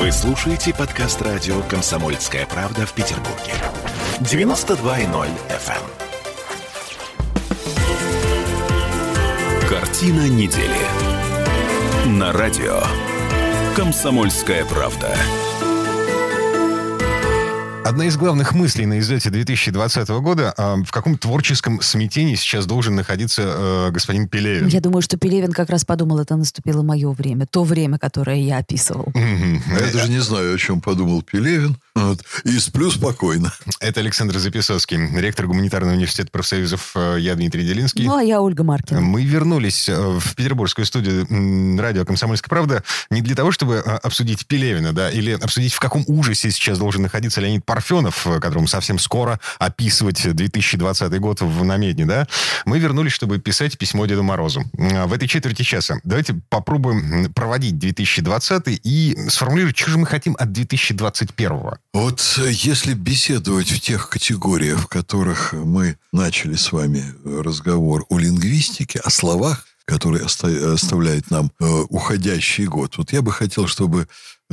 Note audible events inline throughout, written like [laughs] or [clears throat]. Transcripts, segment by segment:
Вы слушаете подкаст радио «Комсомольская правда» в Петербурге. 92.0 FM. эм. Картина недели. На радио «Комсомольская правда». Одна из главных мыслей на излете 2020 года, а, в каком творческом смятении сейчас должен находиться э, господин Пелевин? Я думаю, что Пелевин как раз подумал, это наступило мое время, то время, которое я описывал. Я даже не знаю, о чем подумал Пелевин. Вот. И сплю спокойно. Это Александр Записовский, ректор Гуманитарного университета профсоюзов. э, Я Дмитрий Делинский. Ну, а я Ольга Маркина. Мы вернулись э, в петербургскую студию радио «Комсомольская правда» не для того, чтобы обсудить Пелевина, да, или обсудить, в каком ужасе сейчас должен находиться Леонид Парфенов, э, которому совсем скоро описывать 2020 год в намедне, да. Мы вернулись, чтобы писать письмо Деду Морозу. Э, В этой четверти часа давайте попробуем проводить 2020 и сформулировать, что же мы хотим от 2021. Вот э, если беседовать в тех категориях, в которых мы начали с вами э, разговор о лингвистике, о словах, которые оста- оставляет нам уходящий год, вот я бы хотел, чтобы,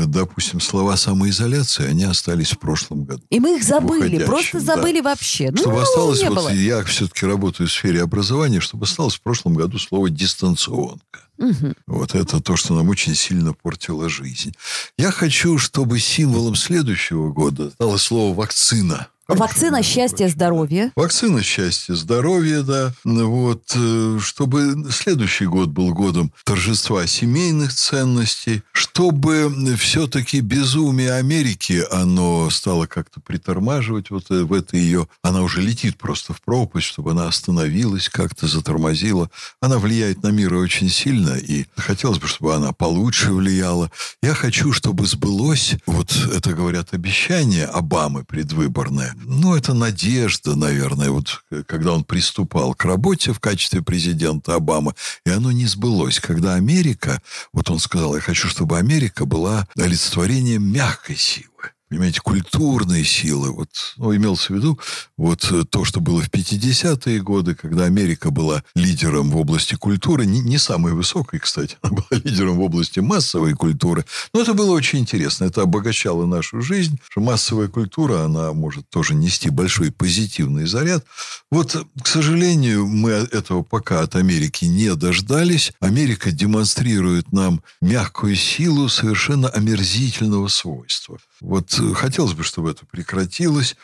допустим, слова самоизоляции, они остались в прошлом году. И мы их забыли, Уходящим, просто да. забыли вообще. Чтобы ну, осталось, не вот было. я все-таки работаю в сфере образования, чтобы осталось в прошлом году слово дистанционка. Мгм. Вот это то, что нам очень сильно портило жизнь. Я хочу, чтобы символом следующего года стало слово вакцина. Вакцина, счастье, здоровье. Вакцина счастья, здоровья, да. Вот, э, чтобы следующий год был годом торжества семейных ценностей, чтобы все-таки безумие Америки, оно стало как-то притормаживать вот э, в это ее... Она уже летит просто в пропасть, чтобы она остановилась, как-то затормозила. Она влияет на мир очень сильно, и хотелось бы, чтобы она получше влияла. Я хочу, чтобы сбылось, вот это говорят обещание Обамы предвыборное, ну, это надежда, наверное, вот э, когда он приступал к работе в качестве президента Обамы, и оно не сбылось. Когда Америка, вот он сказал, я хочу, чтобы Америка была олицетворением мягкой силы. Понимаете, культурные силы. Вот, ну, имелся в виду вот э, то, что было в 50-е годы, когда Америка была лидером в области культуры, не, не самой высокой, кстати, [laughs] она была лидером в области массовой культуры. Но это было очень интересно. Это обогащало нашу жизнь, что массовая культура, она может тоже нести большой позитивный заряд. Вот, к сожалению, мы этого пока от Америки не дождались. Америка демонстрирует нам мягкую силу совершенно омерзительного свойства. Вот хотелось бы, чтобы это прекратилось.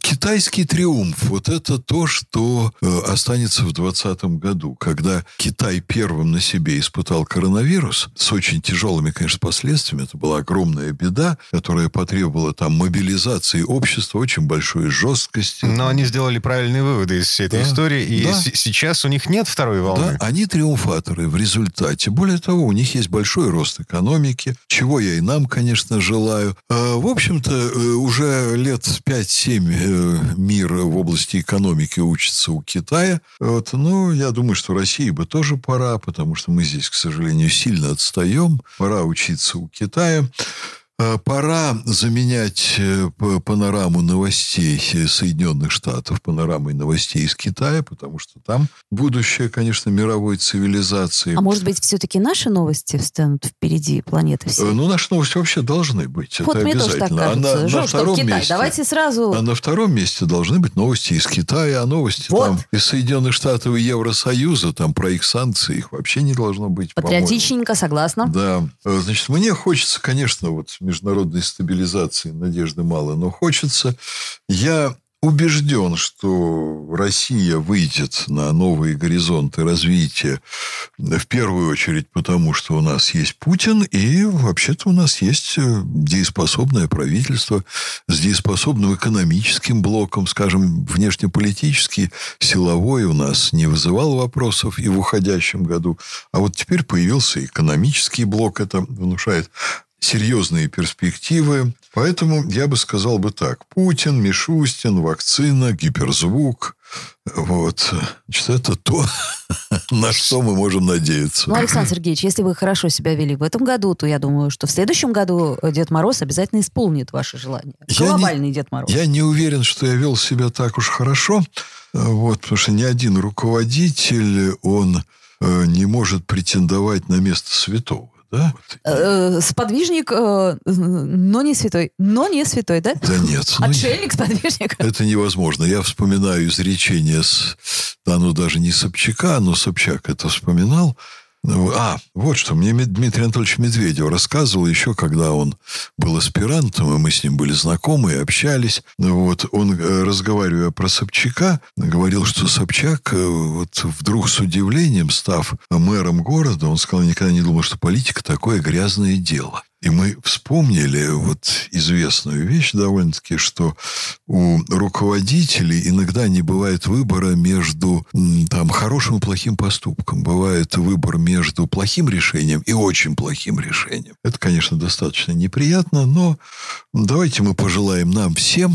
Китайский триумф. Вот это то, что э, останется в 2020 году, когда Китай первым на себе испытал коронавирус с очень тяжелыми, конечно, последствиями. Это была огромная беда, которая потребовала там мобилизации общества, очень большой жесткости. Но они сделали правильные выводы из всей этой Да, истории, и да. сейчас у них нет второй волны. Да, они триумфаторы в результате. Более того, у них есть большой рост экономики, чего я и нам, конечно, желаю. А, В общем-то, э, уже лет 5-7 э, мир в области экономики учится у Китая. Вот, ну, я думаю, что России бы тоже пора, потому что мы здесь, к сожалению, сильно отстаем. Пора учиться у Китая. А, Пора заменять э, панораму новостей э, Соединенных Штатов панорамой новостей из Китая, потому что там будущее, конечно, мировой цивилизации. А может быть, все-таки наши новости встанут впереди планеты Э, всей? Ну, наши новости вообще должны быть. вот это мне тоже так обязательно. А кажется. на, на Жёлчь, втором Китай. месте... Давайте сразу... А на втором месте должны быть новости из Китая, а новости Вот. там из Соединенных Штатов и Евросоюза, там про их санкции, их вообще не должно быть. Патриотичненько, согласна. Да. Э, Значит, мне хочется, конечно, вот международной стабилизации надежды мало, но хочется. Я убежден, что Россия выйдет на новые горизонты развития в первую очередь потому, что у нас есть Путин, и вообще-то у нас есть э, дееспособное правительство с дееспособным экономическим блоком, скажем, внешнеполитический, силовой у нас не вызывал вопросов и в уходящем году. А вот теперь появился экономический блок, это внушает серьезные перспективы. Поэтому я бы сказал бы так. Путин, Мишустин, вакцина, гиперзвук. Вот. Значит, это то, [laughs] на что мы можем надеяться. Ну, Александр Сергеевич, если вы хорошо себя вели в этом году, то я думаю, что в следующем году Дед Мороз обязательно исполнит ваши желания. Я не- Глобальный Дед Мороз. Я не уверен, что я вел себя так уж хорошо. Вот, потому что ни один руководитель, он э, не может претендовать на место святого. Да? Э, Сподвижник, э, но не святой. Но не святой, да? Да нет. ну, Отшельник, сподвижник. Это невозможно. Я вспоминаю изречение с... Да, ну, даже не Собчака, но Собчак это вспоминал. А, вот что. Мне Дмитрий Анатольевич Медведев рассказывал еще, когда он был аспирантом, и мы с ним были знакомы и общались. Вот он, э, разговаривая про Собчака, говорил, что Собчак, э, вот вдруг с удивлением, став мэром города, он сказал, никогда не думал, что политика такое грязное дело. И мы вспомнили вот известную вещь довольно-таки, что у руководителей иногда не бывает выбора между там, хорошим и плохим поступком. Бывает выбор между плохим решением и очень плохим решением. Это, конечно, достаточно неприятно, но давайте мы пожелаем нам всем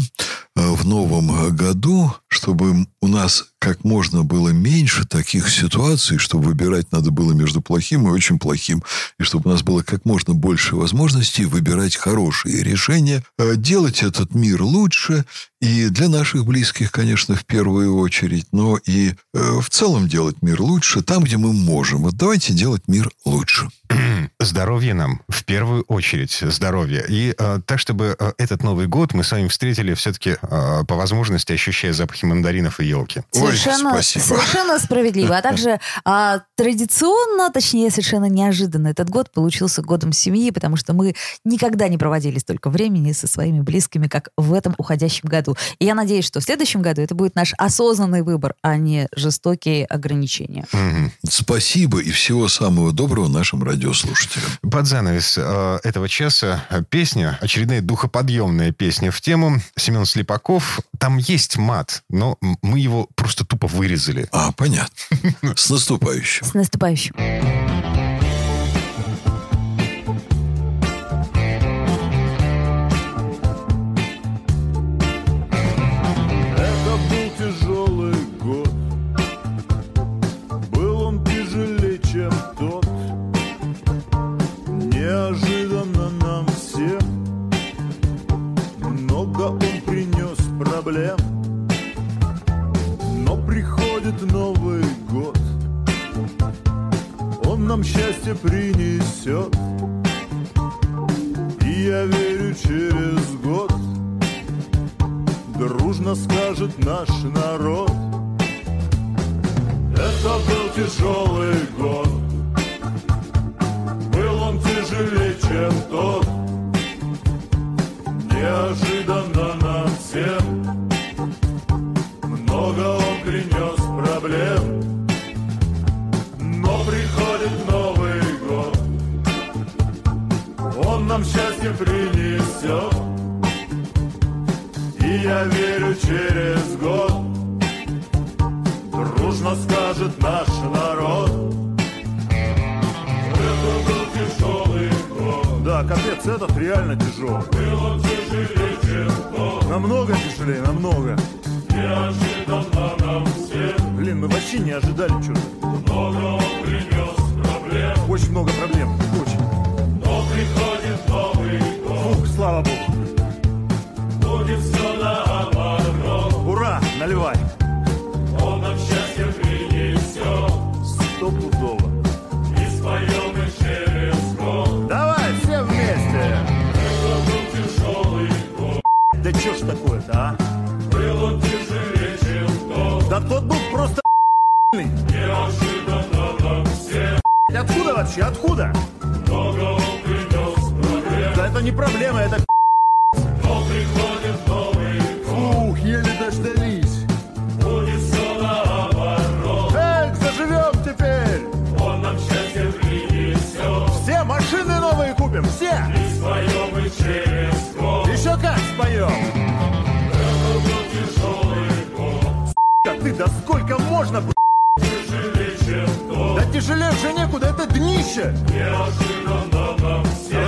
в новом году, чтобы у нас как можно было меньше таких ситуаций, чтобы выбирать надо было между плохим и очень плохим, и чтобы у нас было как можно больше возможностей выбирать хорошие решения, э, делать этот мир лучше, и для наших близких, конечно, в первую очередь, но и э, в целом делать мир лучше там, где мы можем. Вот давайте делать мир лучше. [clears throat] Здоровье нам в первую очередь. Здоровье. И э, так, чтобы э, этот Новый год мы с вами встретили все-таки э, по возможности, ощущая запахи мандаринов и елки. Ой, Совершенно, спасибо. совершенно справедливо. А также а, традиционно, точнее, совершенно неожиданно этот год получился годом семьи, потому что мы никогда не проводили столько времени со своими близкими, как в этом уходящем году. И я надеюсь, что в следующем году это будет наш осознанный выбор, а не жестокие ограничения. Мгм. Спасибо и всего самого доброго нашим радиослушателям. Под занавес э, этого часа песня, очередная духоподъемная песня в тему. Семен Слепаков. Там есть мат, но мы его просто тупо вырезали. А, понятно. С наступающим. С наступающим. Я верю через год дружно скажет наш народ. Это был тяжелый год, был он тяжелее, чем тот. Неожиданно нам всем много он принес проблем, Да, капец, этот реально тяжелый Был он тяжелее, чем Намного тяжелее, намного Неожиданно нам всем Блин, мы вообще не ожидали что-то Много он принес проблем Очень много проблем, очень Но приходит Новый год Фух, слава богу будет все наоборот. Ура! Наливай! Чё ж такое-то, а? Был он тяжелее, чем тот. Да тот был просто Неожиданно всем. Откуда вообще? Откуда? Много он принес проблем. Да это не проблема, это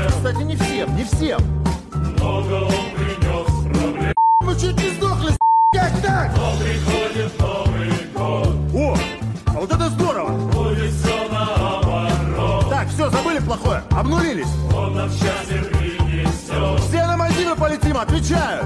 Кстати, не всем, не всем. Много он принес проблем. Мы чуть не сдохли, как так? Но приходит Новый год. О, а вот это здорово. Будет все наоборот. Так, все, забыли плохое, обнулились. Он нам счастье принесет. Все на Мальдивы полетим, отвечаю.